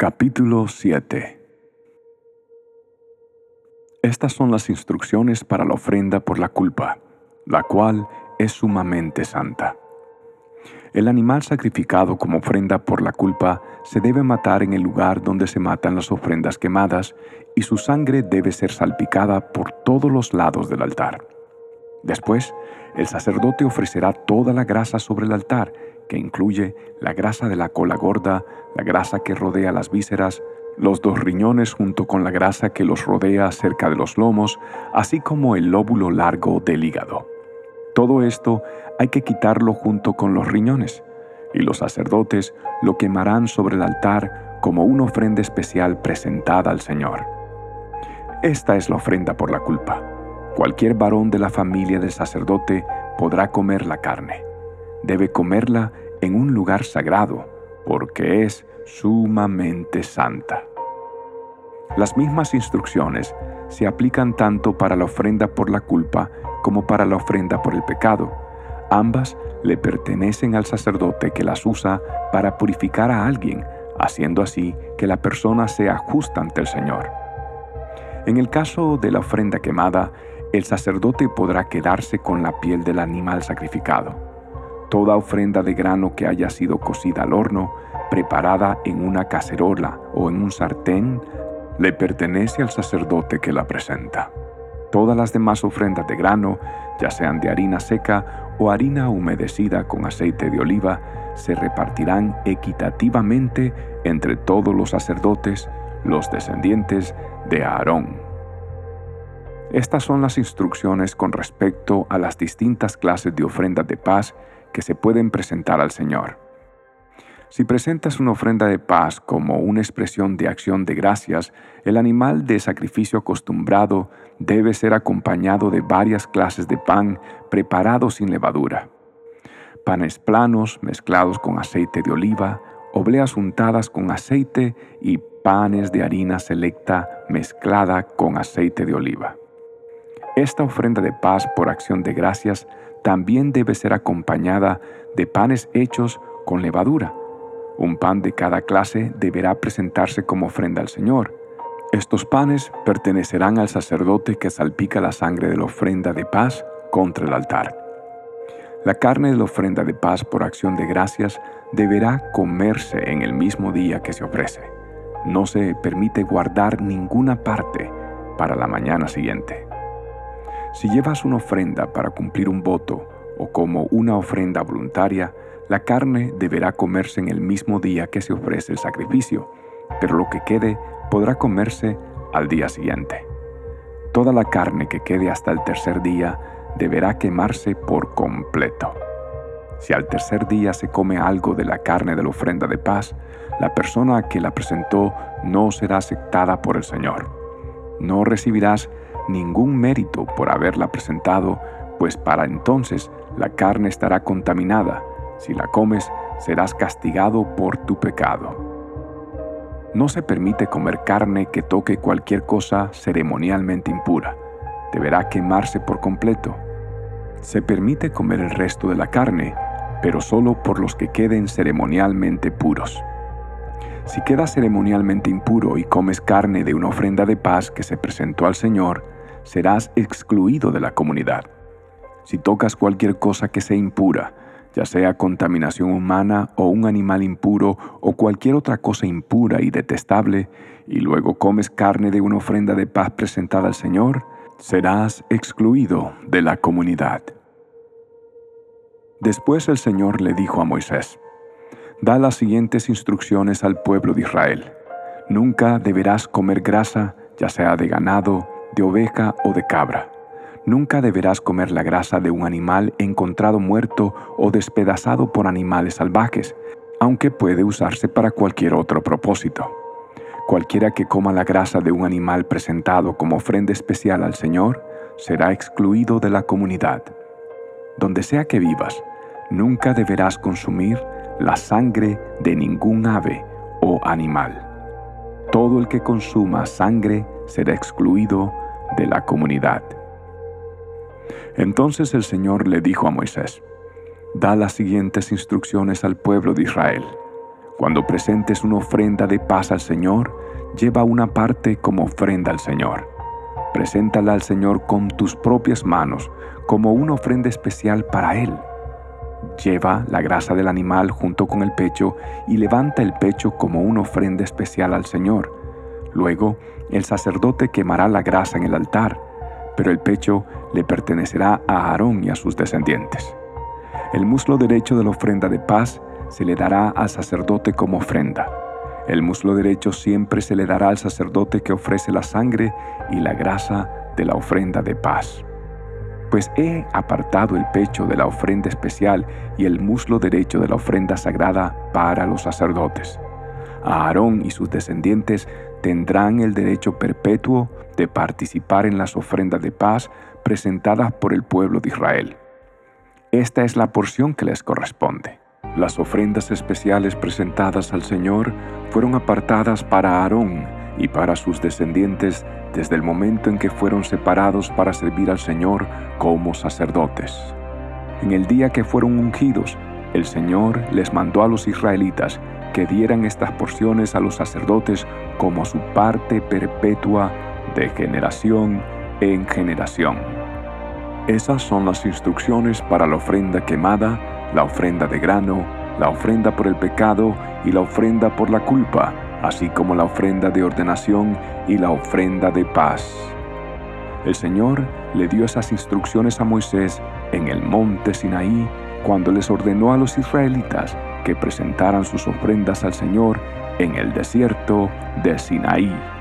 Capítulo 7 Estas son las instrucciones para la ofrenda por la culpa, la cual es sumamente santa. El animal sacrificado como ofrenda por la culpa se debe matar en el lugar donde se matan las ofrendas quemadas y su sangre debe ser salpicada por todos los lados del altar. Después, el sacerdote ofrecerá toda la grasa sobre el altar, que incluye la grasa de la cola gorda, la grasa que rodea las vísceras, los dos riñones junto con la grasa que los rodea cerca de los lomos, así como el lóbulo largo del hígado. Todo esto hay que quitarlo junto con los riñones, y los sacerdotes lo quemarán sobre el altar como una ofrenda especial presentada al Señor. Esta es la ofrenda por la culpa. Cualquier varón de la familia del sacerdote podrá comer la carne. Debe comerla en un lugar sagrado, porque es sumamente santa. Las mismas instrucciones se aplican tanto para la ofrenda por la culpa como para la ofrenda por el pecado. Ambas le pertenecen al sacerdote que las usa para purificar a alguien, haciendo así que la persona sea justa ante el Señor. En el caso de la ofrenda quemada, el sacerdote podrá quedarse con la piel del animal sacrificado. Toda ofrenda de grano que haya sido cocida al horno, preparada en una cacerola o en un sartén, le pertenece al sacerdote que la presenta. Todas las demás ofrendas de grano, ya sean de harina seca o harina humedecida con aceite de oliva, se repartirán equitativamente entre todos los sacerdotes, los descendientes de Aarón. Estas son las instrucciones con respecto a las distintas clases de ofrendas de paz que se pueden presentar al Señor. Si presentas una ofrenda de paz como una expresión de acción de gracias, el animal de sacrificio acostumbrado debe ser acompañado de varias clases de pan preparados sin levadura. Panes planos mezclados con aceite de oliva, obleas untadas con aceite y panes de harina selecta mezclada con aceite de oliva. Esta ofrenda de paz por acción de gracias también debe ser acompañada de panes hechos con levadura. Un pan de cada clase deberá presentarse como ofrenda al Señor. Estos panes pertenecerán al sacerdote que salpica la sangre de la ofrenda de paz contra el altar. La carne de la ofrenda de paz por acción de gracias deberá comerse en el mismo día que se ofrece. No se permite guardar ninguna parte para la mañana siguiente. Si llevas una ofrenda para cumplir un voto o como una ofrenda voluntaria, la carne deberá comerse en el mismo día que se ofrece el sacrificio, pero lo que quede podrá comerse al día siguiente. Toda la carne que quede hasta el tercer día deberá quemarse por completo. Si al tercer día se come algo de la carne de la ofrenda de paz, la persona que la presentó no será aceptada por el Señor. No recibirás ningún mérito por haberla presentado, pues para entonces la carne estará contaminada. Si la comes, serás castigado por tu pecado. No se permite comer carne que toque cualquier cosa ceremonialmente impura. Deberá quemarse por completo. Se permite comer el resto de la carne, pero solo por los que queden ceremonialmente puros. Si quedas ceremonialmente impuro y comes carne de una ofrenda de paz que se presentó al Señor, serás excluido de la comunidad. Si tocas cualquier cosa que sea impura, ya sea contaminación humana o un animal impuro o cualquier otra cosa impura y detestable, y luego comes carne de una ofrenda de paz presentada al Señor, serás excluido de la comunidad. Después el Señor le dijo a Moisés, Da las siguientes instrucciones al pueblo de Israel. Nunca deberás comer grasa, ya sea de ganado, de oveja o de cabra. Nunca deberás comer la grasa de un animal encontrado muerto o despedazado por animales salvajes, aunque puede usarse para cualquier otro propósito. Cualquiera que coma la grasa de un animal presentado como ofrenda especial al Señor será excluido de la comunidad. Donde sea que vivas, nunca deberás consumir la sangre de ningún ave o animal. Todo el que consuma sangre será excluido de la comunidad. Entonces el Señor le dijo a Moisés, Da las siguientes instrucciones al pueblo de Israel. Cuando presentes una ofrenda de paz al Señor, lleva una parte como ofrenda al Señor. Preséntala al Señor con tus propias manos, como una ofrenda especial para Él. Lleva la grasa del animal junto con el pecho y levanta el pecho como una ofrenda especial al Señor. Luego, el sacerdote quemará la grasa en el altar, pero el pecho le pertenecerá a Aarón y a sus descendientes. El muslo derecho de la ofrenda de paz se le dará al sacerdote como ofrenda. El muslo derecho siempre se le dará al sacerdote que ofrece la sangre y la grasa de la ofrenda de paz. Pues he apartado el pecho de la ofrenda especial y el muslo derecho de la ofrenda sagrada para los sacerdotes. Aarón y sus descendientes tendrán el derecho perpetuo de participar en las ofrendas de paz presentadas por el pueblo de Israel. Esta es la porción que les corresponde. Las ofrendas especiales presentadas al Señor fueron apartadas para Aarón y para sus descendientes desde el momento en que fueron separados para servir al Señor como sacerdotes. En el día que fueron ungidos, el Señor les mandó a los israelitas que dieran estas porciones a los sacerdotes como su parte perpetua de generación en generación. Esas son las instrucciones para la ofrenda quemada, la ofrenda de grano, la ofrenda por el pecado y la ofrenda por la culpa, así como la ofrenda de ordenación y la ofrenda de paz. El Señor le dio esas instrucciones a Moisés en el monte Sinaí cuando les ordenó a los israelitas que presentaran sus ofrendas al Señor en el desierto de Sinaí.